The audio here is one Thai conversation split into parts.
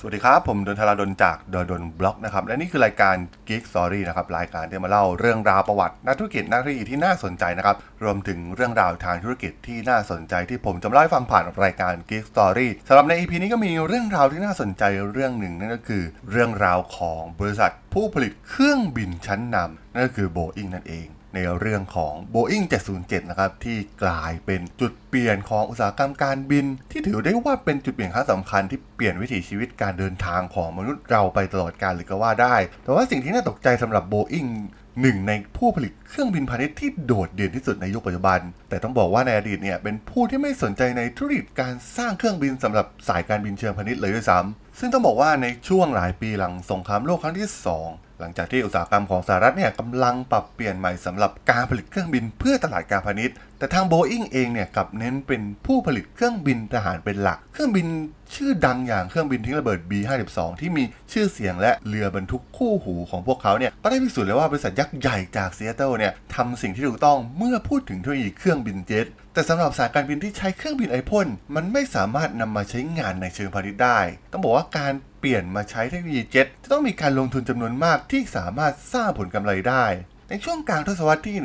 สวัสดีครับ ผมดนทราดนจากดดนบล็อกนะครับ และนี่คือรายการ Geek Story นะครับ รายการที่มาเล่าเรื่องราวประวัตินักธุรกิจนักธุรกิจที่น่าสนใจนะครับ รวมถึงเรื่องราวทางธุรกิจที่น่าสนใจที่ผมจะเล่าให้ฟังผ่านรายการ Geek Story สำหรับใน EP นี้ก็มีเรื่องราวที่น่าสนใจเรื่องหนึ่งนั่นก็คือ เรื่องราวของบริษัทผู้ผลิตเครื่องบินชั้นนำนั่นก็คือ Boeing นั่นเอง ในเรื่องของ Boeing 707 นะครับ ที่กลายเป็นจุดเปลี่ยนของอุตสาหกรรมการบิน ที่ถือได้ว่าเป็นจุดเปลี่ยนครั้งสำคัญที่เปลี่ยนวิถีชีวิตการเดินทางของมนุษย์เราไปตลอดกาลเลยก็ว่าได้ แต่ว่าสิ่งที่น่าตกใจสำหรับ Boeing หนึ่งในผู้ผลิตเครื่องบินพาณิชย์ที่โดดเด่นที่สุดในยุคปัจจุบัน แต่ต้องบอกว่าในอดีตเนี่ยเป็นผู้ที่ไม่สนใจในธุรกิจการสร้างเครื่องบินสำหรับสายการบินเชิงพาณิชย์เลยด้วยซ้ำซึ่งต้องบอกว่าในช่วงหลายปีหลังสงครามโลกครั้งที่ 2 หลังจากที่อุตสาหกรรมของสหรัฐเนี่ยกำลังปรับเปลี่ยนใหม่สำหรับการผลิตเครื่องบินเพื่อตลาดการพาณิชย์ แต่ทาง Boeing เองเนี่ยกลับเน้นเป็นผู้ผลิตเครื่องบินทหารเป็นหลัก เครื่องบินชื่อดังอย่างเครื่องบินทิ้งระเบิด B52 ที่มีชื่อเสียงและเรือบรรทุกคู่หูของพวกเขาเนี่ยก็ได้พิสูจน์แล้วว่าบริษัทยักษ์ใหญ่จากซีแอตเทิลเนี่ยทำสิ่งที่ถูกต้องเมื่อพูดถึงเทคโนโลยีเครื่องบินเจ็ตแต่สำหรับสายการบินที่ใช้เครื่องบินไอพ่นมันไม่สามารถนำมาใช้งานในเชิงพาณิชย์ได้ ต้องบอกว่าการ เปลี่ยนมาใช้เทคโนโลยีเจ็ตจะต้องมีการลงทุนจำนวนมากที่สามารถสร้างผลกำไรได้ในช่วงกลางทศวรรษที่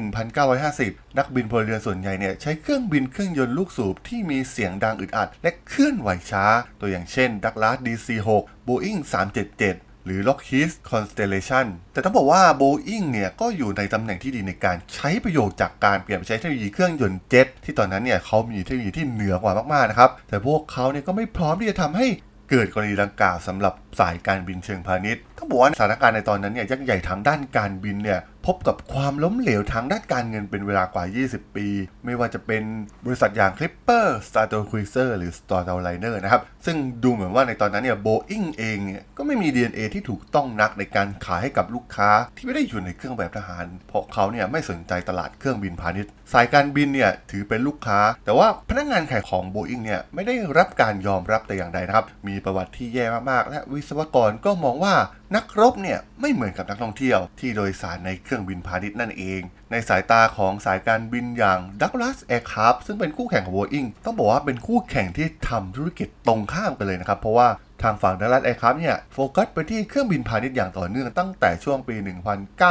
1950 นักบินพลเรือนส่วนใหญ่เนี่ยใช้เครื่องบินเครื่องยนต์ลูกสูบที่มีเสียงดังอึดอัด และเคลื่อนไหวช้า ตัวอย่างเช่น Douglas DC-6 Boeing 377 หรือ Lockheed Constellation แต่ต้องบอกว่า Boeing เนี่ยก็อยู่ในตำแหน่งที่ดีในการใช้ประโยชน์จากการเปลี่ยนไปใช้เทคโนโลยีเครื่องยนต์เจ็ตที่ตอนนั้นเนี่ยเขามีเทคโนโลยีที่เหนือกว่ามากๆนะครับแต่พวกเขาเนี่ยก็ไม่พร้อมที่จะทำให้ เกิดกรณีดังกล่าวสำหรับสายการบินเชิงพาณิชย์ ต้องบอกว่าสถานการณ์ในตอนนั้นเนี่ยยักษ์ใหญ่ทางด้านการบินเนี่ยพบกับความล้มเหลวทางด้านการเงินเป็นเวลากว่า 20 ปี ไม่ว่าจะเป็นบริษัทอย่าง Clipper Star Cruiser หรือ Starliner นะครับ ซึ่งดูเหมือนว่าในตอนนั้นเนี่ย Boeing เองเนี่ยก็ไม่มี DNA ที่ถูกต้องนักในการขายให้กับลูกค้าที่ไม่ได้อยู่ในเครื่องแบบทหาร เพราะเขาเนี่ยไม่สนใจตลาดเครื่องบินพาณิชย์ สายการบินเนี่ยถือเป็นลูกค้า แต่ว่าพนักงานขายของ Boeing เนี่ยไม่ได้รับการยอมรับแต่อย่างใดนะครับ มีประวัติที่แย่มากๆ และวิศวกรก็มองว่านักรบเนี่ยไม่เหมือนกับนักท่องเที่ยวที่โดยสารในเครื่องบินพาณิชย์นั่นเอง ในสายตาของสายการบินอย่าง Douglas Aircraft ซึ่งเป็นคู่แข่งของ Boeing ต้องบอกว่าเป็นคู่แข่งที่ทำธุรกิจตรงข้ามกันเลยนะครับ เพราะว่าทางฝั่ง Douglas Aircraft เนี่ยโฟกัสไปที่เครื่องบินพาณิชย์อย่างต่อเนื่องตั้งแต่ช่วงปี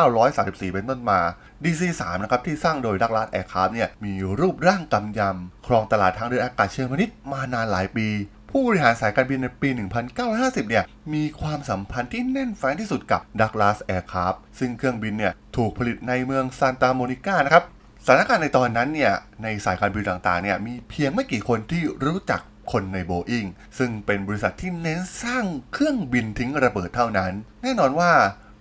1934 เป็นต้นมา DC-3 นะครับที่สร้างโดย Douglas Aircraft เนี่ยมีรูปร่างกำยำ ครองตลาดทางเดินอากาศเชิงพาณิชย์มานานหลายปี ผู้บริหารสายการบินในปี 1950 เนี่ย มีความสัมพันธ์ที่แน่นแฟ้นที่สุดกับ Douglas Aircraft ซึ่งเครื่องบินเนี่ยถูกผลิตในเมืองซานตาโมนิกานะครับสถานการณ์ในตอนนั้นเนี่ยในสายการบินต่างๆเนี่ยมีเพียงไม่กี่คนที่รู้จักคนในโบอิงซึ่งเป็นบริษัทที่เน้นสร้างเครื่องบินทิ้งระเบิดเท่านั้น แน่นอนว่า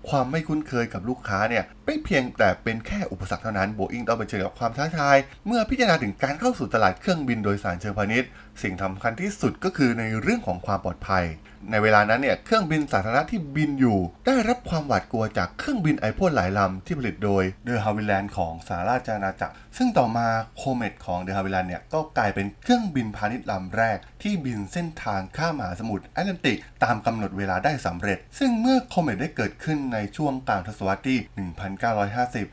ความไม่คุ้นเคยกับลูกค้าเนี่ยไม่เพียงแต่เป็นแค่อุปสรรคเท่านั้นโบอิงต้องเผชิญกับความท้าทาย เมื่อพิจารณาถึงการเข้าสู่ตลาดเครื่องบินโดยสารเชิงพาณิชย์ สิ่งสำคัญที่สุดก็คือในเรื่องของความปลอดภัย ในเวลานั้นเนี่ยเครื่องบินสาธารณะที่บินอยู่ ได้รับความหวาดกลัวจากเครื่องบินไอพ่นหลายลำที่ผลิตโดยเดอะฮาวิแลนด์ของสหราชอาณาจักร ซึ่งต่อมาโคเมตของเดอะฮาวิแลนด์เนี่ยก็กลายเป็นเครื่องบินพาณิชย์ลำแรก ที่บินเส้นทางข้ามมหาสมุทรแอตแลนติกตามกำหนดเวลาได้สำเร็จ ซึ่งเมื่อโคเมตได้เกิดขึ้นในช่วงกลางทศวรรษที่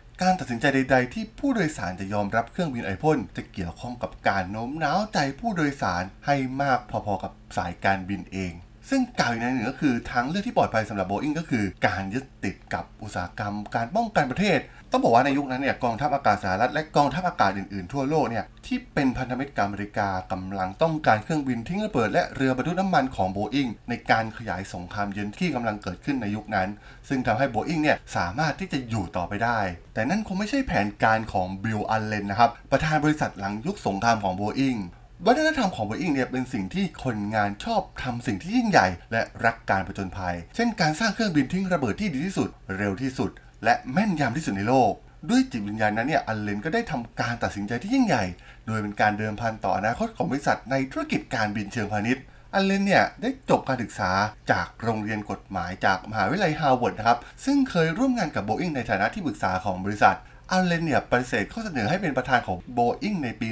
1950การตัดสินใจใด ๆ ที่ผู้โดยสารจะยอมรับเครื่องบินไอพ่นจะเกี่ยวข้องกับการโน้มน้าวใจผู้โดยสารให้มากพอๆกับสายการบินเอง ซึ่งกล่าวอีกในหนึ่งก็คือทางเลือกที่ปลอดภัยสำหรับ Boeing ก็คือ การยึดติดกับอุตสาหกรรม การป้องกันประเทศ ต้องบอกว่าในยุคนั้นเนี่ยกองทัพอากาศสหรัฐและกองทัพอากาศอื่นๆทั่วโลกเนี่ยที่เป็นพันธมิตรกับอเมริกากำลังต้องการเครื่องบินทิ้งระเบิดและเรือบรรทุกน้ำมันของ Boeing ในการขยายสงครามเย็นที่กำลังเกิดขึ้นในยุคนั้น ซึ่งทำให้ Boeing เนี่ยสามารถที่จะอยู่ต่อไปได้ แต่นั่นคงไม่ใช่แผนการของบิลอัลเลนนะครับประธานบริษัทหลังยุคสงครามของ Boeing วัฒนธรรมของ Boeing เนี่ยเป็นสิ่งที่คนงานชอบทำสิ่งที่ยิ่งใหญ่ และรักการผจญภัย เช่นการสร้างเครื่องบินทิ้งระเบิดที่ดีที่สุด เร็วที่สุด และแม่นยำที่สุดในโลก ด้วยจิตวิญญาณนั้นเนี่ยอัลเลนก็ได้ทำการตัดสินใจที่ยิ่งใหญ่ โดยเป็นการเดิมพันต่ออนาคตของบริษัทในธุรกิจการบินเชิงพาณิชย์อัลเลนเนี่ยได้จบการศึกษาจากโรงเรียนกฎหมายจากมหาวิทยาลัยฮาร์วาร์ดนะครับซึ่งเคยร่วมงานกับโบอิงในฐานะที่ปรึกษาของบริษัท อัลเลนเนี่ยปฏิเสธข้อเสนอให้เป็นประธานของโบอิงในปี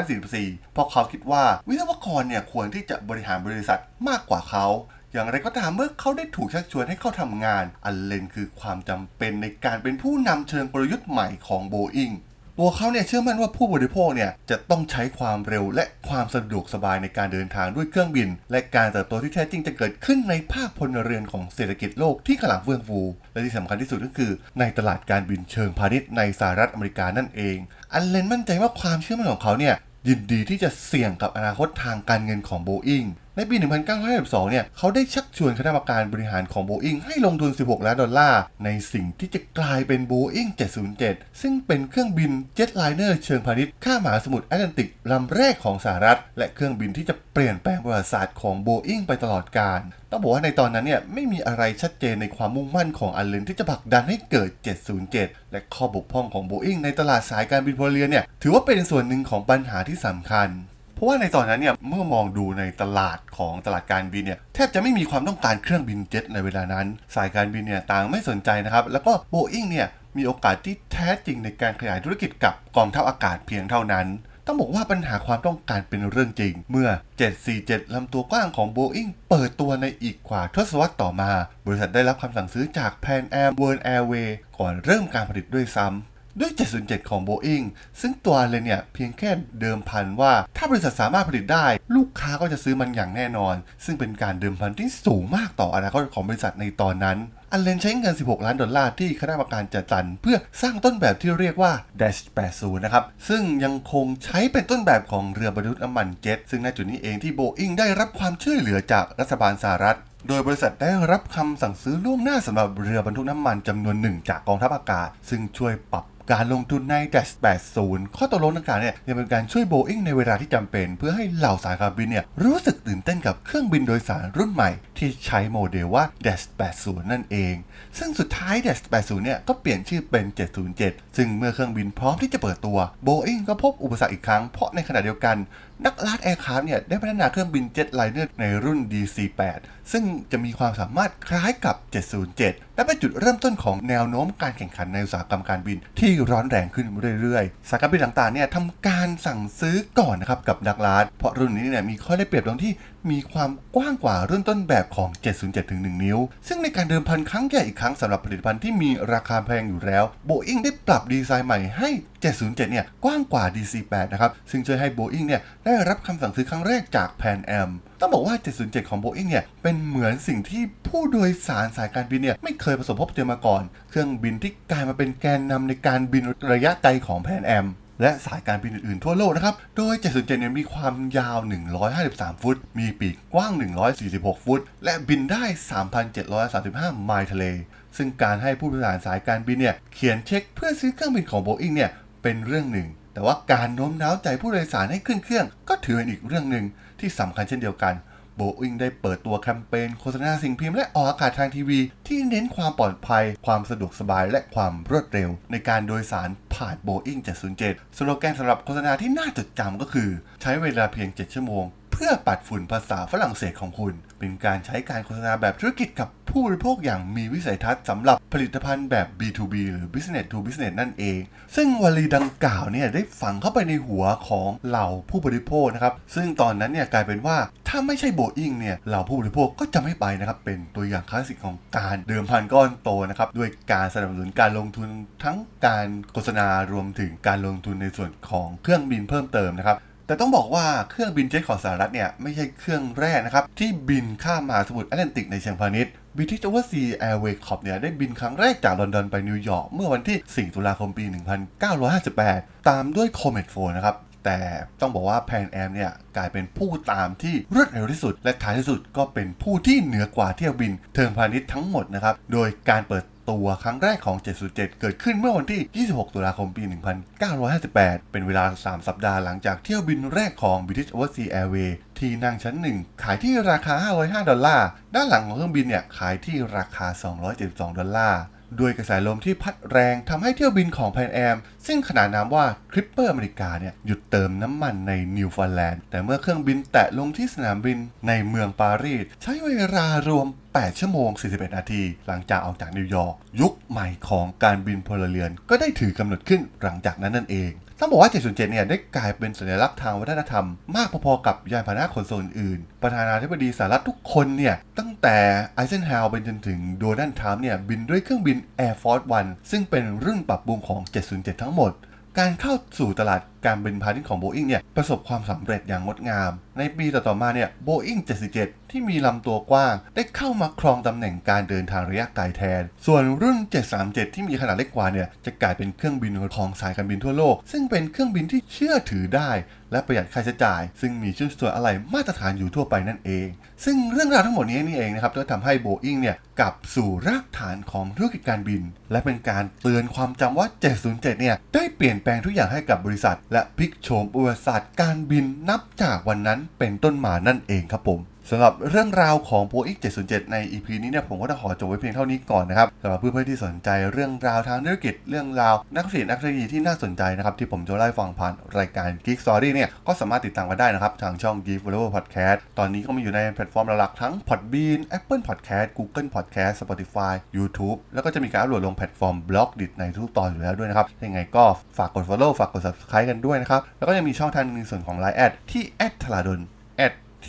1944 เพราะเขาคิดว่าวิศวกรเนี่ยควรที่จะบริหารบริษัทมากกว่าเขา อย่างไรก็ตามเมื่อเขาได้ถูกชักชวนให้เข้าทำงาน อัลเลนคือความจำเป็นในการเป็นผู้นำเชิงกลยุทธ์ใหม่ของโบอิง ตัวเขาเนี่ยเชื่อมั่นว่าผู้บริโภคเนี่ยจะต้องใช้ความเร็วและความสะดวกสบายในการเดินทางด้วยเครื่องบิน และการเติบโตที่แท้จริงจะเกิดขึ้นในภาคพลเรือนของเศรษฐกิจโลกที่กำลังเฟื่องฟู และที่สำคัญที่สุดก็คือ ในตลาดการบินเชิงพาณิชย์ในสหรัฐอเมริกานั่นเอง อันเลนมั่นใจว่าความเชื่อมั่นของเขาเนี่ยยินดีที่จะเสี่ยงกับอนาคตทางการเงินของโบอิง ในปี 1952 เนี่ยเขาได้ชักชวนคณะกรรมการบริหารของ Boeing ให้ลงทุน 16 ล้านดอลลาร์ ในสิ่งที่จะกลายเป็น Boeing 707 ซึ่งเป็นเครื่องบิน jetliner เชิงพาณิชย์ข้ามมหาสมุทรแอตแลนติกลำแรกของสหรัฐ และเครื่องบินที่จะเปลี่ยนแปลงประวัติศาสตร์ของ Boeing ไปตลอดกาลต้องบอกว่าในตอนนั้นเนี่ยไม่มีอะไรชัดเจนในความมุ่งมั่นของอัลเลนที่จะผลักดันให้เกิด 707 และข้อบกพร่องของ Boeing ในตลาดสายการบินพลเรือนเนี่ยถือว่าเป็นส่วนหนึ่งของปัญหาที่สำคัญ เพราะว่าในตอนนั้นเนี่ยเมื่อมองดูในตลาดของตลาดการบินเนี่ยแทบจะไม่มีความต้องการเครื่องบินเจ็ตในเวลานั้น สายการบินเนี่ยต่างไม่สนใจนะครับแล้วก็โบอิงเนี่ยมีโอกาสที่แท้จริงในการขยายธุรกิจกับกองทัพอากาศเพียงเท่านั้น ต้องบอกว่าปัญหาความต้องการเป็นเรื่องจริง เมื่อ 747 ลำตัวกว้างของ Boeing เปิดตัวในอีกกว่าทศวรรษต่อมา บริษัทได้รับคำสั่งซื้อจาก Pan Am World Airways ก่อนเริ่มการผลิตด้วยซ้ำ ด้วย 707 ของ Boeing ซึ่งตัวเลยเนี่ย เพียงแค่เดิมพันว่า ถ้าบริษัทสามารถผลิตได้ ลูกค้าก็จะซื้อมันอย่างแน่นอน ซึ่งเป็นการเดิมพันที่สูงมากต่ออนาคตของบริษัทในตอนนั้น อันเลนใช้เงิน 16 ล้านดอลลาร์ที่คณะกรรมการจัดสรรเพื่อสร้างต้นแบบที่เรียกว่า Dash 80 นะครับ ซึ่งยังคงใช้เป็นต้นแบบของเรือบรรทุกน้ำมันเจ็ตซึ่งในจุดนี้เองที่ Boeing ได้รับความช่วยเหลือจากรัฐบาลสหรัฐโดยบริษัทได้รับคำสั่งซื้อล่วงหน้าสำหรับเรือบรรทุกน้ำมันจำนวนหนึ่งจากกองทัพอากาศ ซึ่งช่วยปรับ การลงทุนใน Dash 80 ข้อตกลงดังกล่าวเนี่ยยังเป็นการช่วยโบอิงในเวลาที่จำเป็น เพื่อให้เหล่าสายการบินเนี่ยรู้สึกตื่นเต้นกับเครื่องบินโดยสารรุ่นใหม่ที่ใช้โมเดลว่า Dash 80 นั่นเอง ซึ่งสุดท้าย Dash 80 เนี่ย ก็เปลี่ยนชื่อเป็น 707 ซึ่งเมื่อเครื่องบินพร้อมที่จะเปิดตัวโบอิงก็พบอุปสรรคอีกครั้ง เพราะในขณะเดียวกัน Douglas Aircraft เนี่ย ได้พัฒนาเครื่องบิน jetliner ในรุ่น DC-8 ซึ่งจะมีความสามารถคล้ายกับ 707 และเป็นจุดเริ่มต้นของแนวโน้มการแข่งขันในอุตสาหกรรมการบินที่ร้อนแรงขึ้นเรื่อยๆ สายการบินต่างๆ เนี่ยทำการสั่งซื้อก่อนนะครับกับนักลาดเพราะรุ่นนี้เนี่ยมีข้อได้เปรียบตรงที่มีความกว้างกว่ารุ่นต้นแบบของ 707ถึง1นิ้ว ซึ่งในการเดิมพันครั้งใหญ่อีกครั้งสำหรับผลิตภัณฑ์ที่มีราคาแพงอยู่แล้วโบอิงได้ปรับดีไซน์ใหม่ให้ 707 เนี่ย กว้างกว่า DC8 นะครับ ซึ่งช่วยให้โบอิงเนี่ย ได้รับคำสั่งซื้อครั้งแรกจากแพนแอมต้องบอกว่า 707 ของ Boeing เนี่ย เป็นเหมือนสิ่งที่ผู้โดยสารสายการบินเนี่ย ไม่เคยประสบพบเจอมาก่อน เครื่องบินที่กลายมาเป็นแกนนำในการบินระยะไกลของแพน และสายการบินอื่นๆทั่วโลกนะครับ โดย 707เนี่ยมีความยาว 153 ฟุต มีปีกกว้าง 146 ฟุต และบินได้ 3,735 ไมล์ทะเล ซึ่งการให้ผู้บริหารสายการบินเนี่ยเขียนเช็คเพื่อซื้อเครื่องบินของ Boeing เนี่ยเป็นเรื่องหนึ่ง แต่ว่าการโน้มน้าวใจผู้โดยสารให้ขึ้นเครื่อง ก็ถือเป็นอีกเรื่องหนึ่งที่สำคัญเช่นเดียวกัน โบอิงได้เปิดตัวแคมเปญโฆษณาสิ่งพิมพ์และออกอากาศทางทีวี ที่เน้นความปลอดภัย ความสะดวกสบายและความรวดเร็ว ในการโดยสารผ่านโบอิง707 สโลแกนสำหรับโฆษณาที่น่าจดจำก็คือ ใช้เวลาเพียง 7 ชั่วโมง เพื่อปัดฝุ่นภาษาฝรั่งเศสของคุณ เป็นการใช้การโฆษณาแบบธุรกิจกับผู้บริโภคอย่างมีวิสัยทัศน์สำหรับผลิตภัณฑ์แบบ B2B หรือ Business to Business นั่นเอง ซึ่งวลีดังกล่าวเนี่ยได้ฝังเข้าไปในหัวของเหล่าผู้บริโภคนะครับ ซึ่งตอนนั้นเนี่ยกลายเป็นว่าถ้าไม่ใช่โบอิงเนี่ยเหล่าผู้บริโภคก็จะไม่ไปนะครับ เป็นตัวอย่างคลาสสิกของการเดิมพันก้อนโตนะครับด้วยการสนับสนุนการลงทุนทั้งการโฆษณารวมถึงการลงทุนในส่วนของเครื่องบินเพิ่มเติมนะครับ แต่ต้องบอกว่าเครื่องบินเจ็ตของสหรัฐเนี่ยไม่ใช่เครื่องแรกนะครับที่บินข้ามมหาสมุทรแอตแลนติกในเชิงพาณิชย์ British Overseas Airways Corp เนี่ยได้บินครั้งแรกจากลอนดอนไปนิวยอร์กเมื่อวันที่ 4 ตุลาคมปี 1958 ตามด้วย Comet 4 นะครับ แต่ต้องบอกว่าแพนแอมเนี่ยกลายเป็นผู้ตามที่รวดเร็วที่สุด และท้ายที่สุดก็เป็นผู้ที่เหนือกว่าเที่ยวบินเชิงพาณิชย์ทั้งหมดนะครับ โดยการเปิด ตัวครั้งแรกของ 707 เกิดขึ้นเมื่อวันที่ 26 ตุลาคมปี 1958 เป็นเวลา 3 สัปดาห์หลังจากเที่ยวบินแรกของ British Overseas Airways ที่นั่งชั้น 1 ขายที่ราคา 505 ดอลลาร์ ด้านหลังของเครื่องบินเนี่ยขายที่ราคา 272 ดอลลาร์ ด้วยกระแสลมที่พัดแรงทำให้เที่ยวบินของแพนแอม ซึ่งขนานนามว่า Clipper America เนี่ยหยุดเติมน้ำมันในนิวฟันด์แลนด์ แต่เมื่อเครื่องบินแตะลงที่สนามบินในเมืองปารีส ใช้เวลารวม 8 ชั่วโมง 41 นาที หลังจากออกจากนิวยอร์กยุคใหม่ของการบินพลเรือน ก็ได้ถือกำเนิดขึ้นหลังจากนั้นนั่นเอง ต้องบอกว่า 707 เนี่ยได้กลายเป็นสัญลักษณ์ทางวัฒนธรรม มากพอๆกับยานพาหนะขนส่งอื่น ประธานาธิบดีสหรัฐทุกคนเนี่ย ตั้งแต่ไอเซนฮาวไปจนถึงโดนัลด์ทรัมป์เนี่ย บินด้วยเครื่องบิน Air Force One ซึ่งเป็นรุ่นปรับปรุงของ 707 ทั้งหมด การเข้าสู่ตลาด การบินพาณิชย์ของ Boeing เนี่ยประสบความสำเร็จอย่างงดงาม ในปีต่อๆมาเนี่ย Boeing 77 ที่มีลำตัวกว้าง ได้เข้ามาครองตำแหน่งการเดินทางระยะไกลแทน ส่วนรุ่น 737 ที่มีขนาดเล็กกว่าเนี่ยจะกลายเป็นเครื่องบินของสายการบินทั่วโลก ซึ่งเป็นเครื่องบินที่เชื่อถือได้ และประหยัดค่าใช้จ่าย ซึ่งมีชิ้นส่วนอะไหล่มาตรฐานอยู่ทั่วไปนั่นเอง ซึ่งเรื่องราวทั้งหมดนี้นี่เองนะครับก็ทำให้ Boeing เนี่ยกลับสู่รากฐานของธุรกิจการบิน และเป็นการเตือนความจำว่า 707 เนี่ยได้เปลี่ยนแปลงทุกอย่างให้กับบริษัทและพลิกโฉมประวัติศาสตร์การบินนับจากวันนั้นเป็นต้นมานั่นเองครับผม สำหรับเรื่องราวของ Boeing 707 ใน EP นี้เนี่ยผมก็จะขอจบไว้เพียงเท่านี้ก่อนนะครับสำหรับเพื่อนๆที่สนใจเรื่องราวทางธุรกิจเรื่องราวนักเรียนนักเทคโนโลยีที่น่าสนใจนะครับที่ผมจะเล่าให้ฟังผ่านรายการ Geek Story เนี่ยก็สามารถติดตามกันได้นะครับทางช่อง Geek Forever Podcast ตอนนี้ก็มีอยู่ในแพลตฟอร์มหลักๆทั้ง Podbean Apple Podcast Google Podcast Spotify YouTube แล้วก็จะมีการอัปโหลดลงแพลตฟอร์ม Blockdit ในทุกตอนอยู่แล้วด้วยนะครับยังไงก็ฝากกด follow ฝากกด subscribe กันด้วยนะครับแล้วก็ยังมีช่องทางในส่วนของ Line แอดที่ t h a l a d o n t